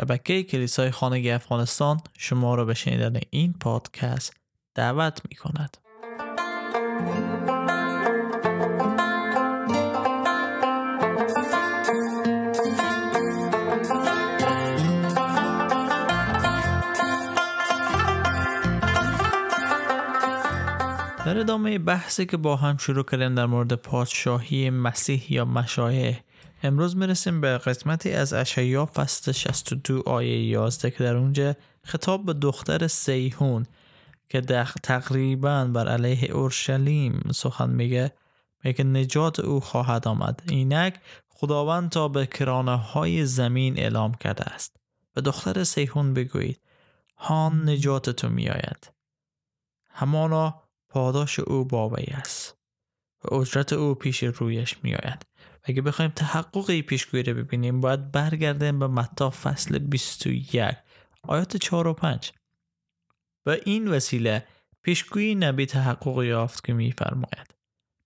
شبکه کلیسای خانگی افغانستان شما را به شنیدن این پادکست دعوت می کند. در ادامه بحثی که با هم شروع کردیم در مورد پادشاهی مسیح یا مشایه امروز می‌رسیم به قسمتی از اشعیا فصل 62 آیه 11 که در اونجا خطاب به دختر سیهون که تقریبا بر علیه اورشلیم سخن میگه. میگه نجات او خواهد آمد. اینک خداوند تا به کرانه های زمین اعلام کرده است. به دختر سیهون بگویید. هان نجات تو میآید. همانا پاداش او باوی است. و اجرت او پیش رویش میآید. اگه بخوایم تحقق این پیشگویی رو ببینیم باید برگردیم به متا فصل 21 آیات 4 و 5 به این وسیله پیشگویی نبی تحقق یافت که میفرماید.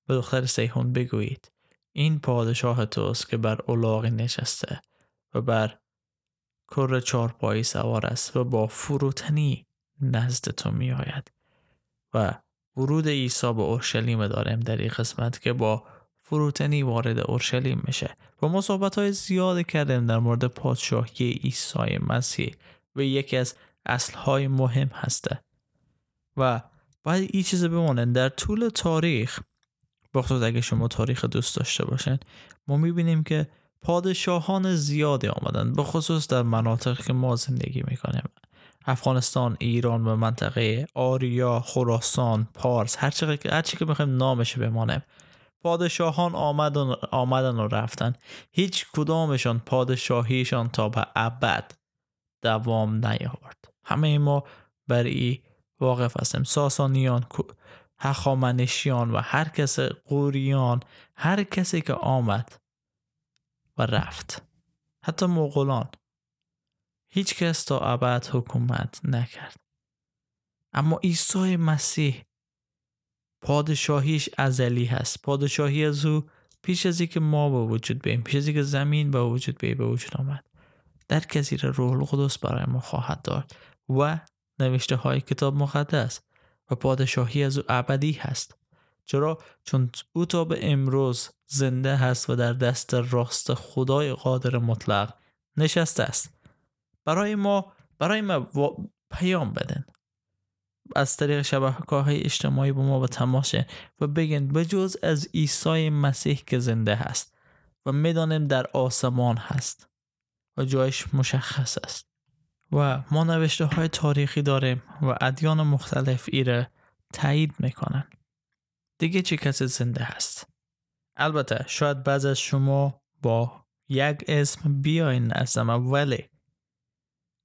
به دختر سیهون بگویید این پادشاه توست که بر اولاغی نشسته و بر کر چارپایی سوار است و با فروتنی نزد تو می آید و ورود عیسی به اورشلیم داریم در این قسمت که با فروتنی وارد اورشلیم میشه. و ما صحبت های زیاد کردیم در مورد پادشاهی عیسی مسیح و یکی از اصل های مهم هسته. و باید این چیز بمانند در طول تاریخ بخصوص اگه شما تاریخ دوست داشته باشین ما می‌بینیم که پادشاهان زیادی آمدن به خصوص در مناطق که ما زندگی می‌کنیم. افغانستان ایران و منطقه آریا خراسان پارس هر چی که می‌خوایم نامش بمانه. پادشاهان آمدن, آمدن و رفتن. هیچ کدامشان پادشاهیشان تا به ابد دوام نیاورد. همه ما بر ای واقف هستیم. ساسانیان هخامنشیان و هر کس قوریان هر کسی که آمد و رفت. حتی مغولان. هیچ کس تا ابد حکومت نکرد. اما عیسی مسیح پادشاهیش ازلی هست. پادشاهی از او پیش از اینکه ما به وجود بیاییم پیش از اینکه زمین به وجود بیاییم به وجود آمد. در کثیر روح القدس برای ما خواهد داد و نوشته های کتاب مقدس و پادشاهی از او ابدی هست. چرا؟ چون او تا به امروز زنده هست و در دست راست خدای قادر مطلق نشسته است. برای ما برای ما پیام بدن. از طریق شبکه های اجتماعی با ما به تماشه و بگن به جز از عیسی مسیح که زنده هست و می‌دانیم در آسمان هست و جایش مشخص است. و ما نوشته های تاریخی داریم و ادیان مختلف ایره تایید می‌کنن. دیگه چه کسی زنده هست؟ البته شاید بعض از شما با یک اسم بیاین نزدم ولی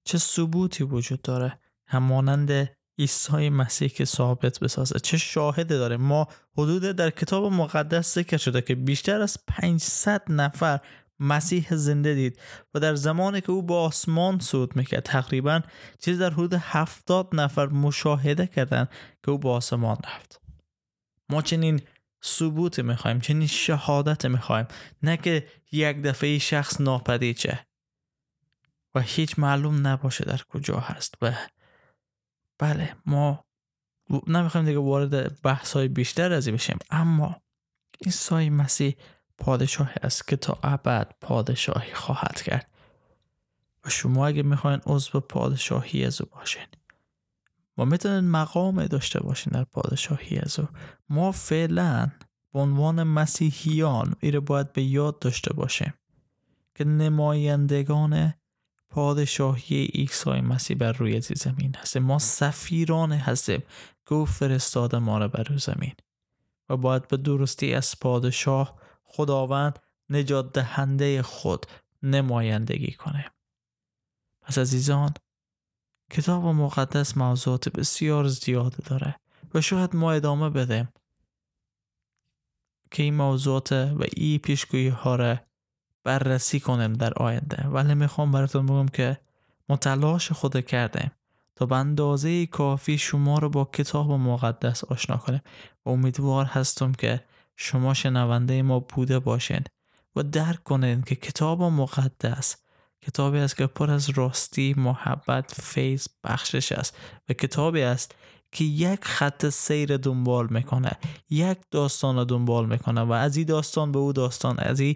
چه ثبوتی وجود داره؟ همانند عیسی مسیح که ثابت بسازه چه شاهده داره. ما حدود در کتاب مقدس ذکر شده که بیشتر از 500 نفر مسیح زنده دید و در زمانی که او با آسمان صعود می‌کرد تقریبا چیز در حدود 70 نفر مشاهده کردن که او با آسمان رفت. ما چنین ثبوت می‌خوایم چنین شهادت می‌خوایم نه که یک دفعه شخص ناپدید شه و هیچ معلوم نباشه در کجا هست و بله ما نمی‌خوایم دیگه وارد بحث های بیشتر از بشیم اما عیسی مسیح پادشاهی است که تا ابد پادشاهی خواهد کرد. و شما اگه می‌خواین عضو پادشاهی از او باشین و می‌تونین مقام داشته باشین در پادشاهی از او ما فعلا به عنوان مسیحیان ایره باید به یاد داشته باشیم که نمایندگان پادشاهی عیسی مسیح بر روی زمین هستیم ما سفیران هستیم او فرستاده ما را بر روی زمین. و باید به درستی از پادشاه خداوند نجات دهنده خود نمایندگی کنه. پس عزیزان کتاب مقدس موضوعات بسیار زیاده داره و شاید ما ادامه بدیم که این موضوعات و این پیشگویی ها را بررسی کنیم در آینده. ولی می‌خوام براتون بگم که ما خود کردیم تا به اندازه کافی شما رو با کتاب مقدس آشنا کنیم. و امیدوار هستم که شما شنونده ما بوده باشین و درک کنید که کتاب مقدس کتابی است که پر از راستی محبت فیض بخشش است و کتابی است که یک خط سیر دنبال می‌کنه یک داستان دنبال می‌کنه و از این داستان به او داستان از این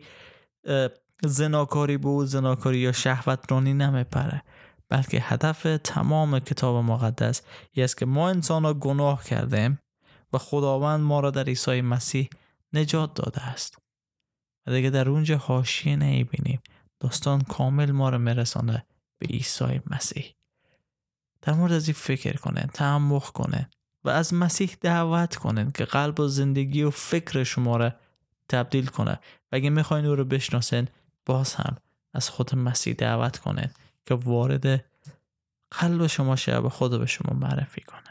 زناکاری او زناکاری یا شهوت رانی نمیپره بلکه هدف تمام کتاب مقدس یه است که ما انسان ها گناه کردیم و خداوند ما را در عیسی مسیح نجات داده است. و دیگه در اونجا حاشیه نمی‌بینیم. داستان کامل ما را میرسانه به عیسی مسیح. در مورد از این فکر کنن تعمق کنن و از مسیح دعوت کنن که قلب و زندگی و فکر شما را تبدیل کنه. و اگه می‌خواین او رو بشناسن باز هم از خود مسیح دعوت کنن که وارد قلب شما شه و خود به شما معرفی کنه.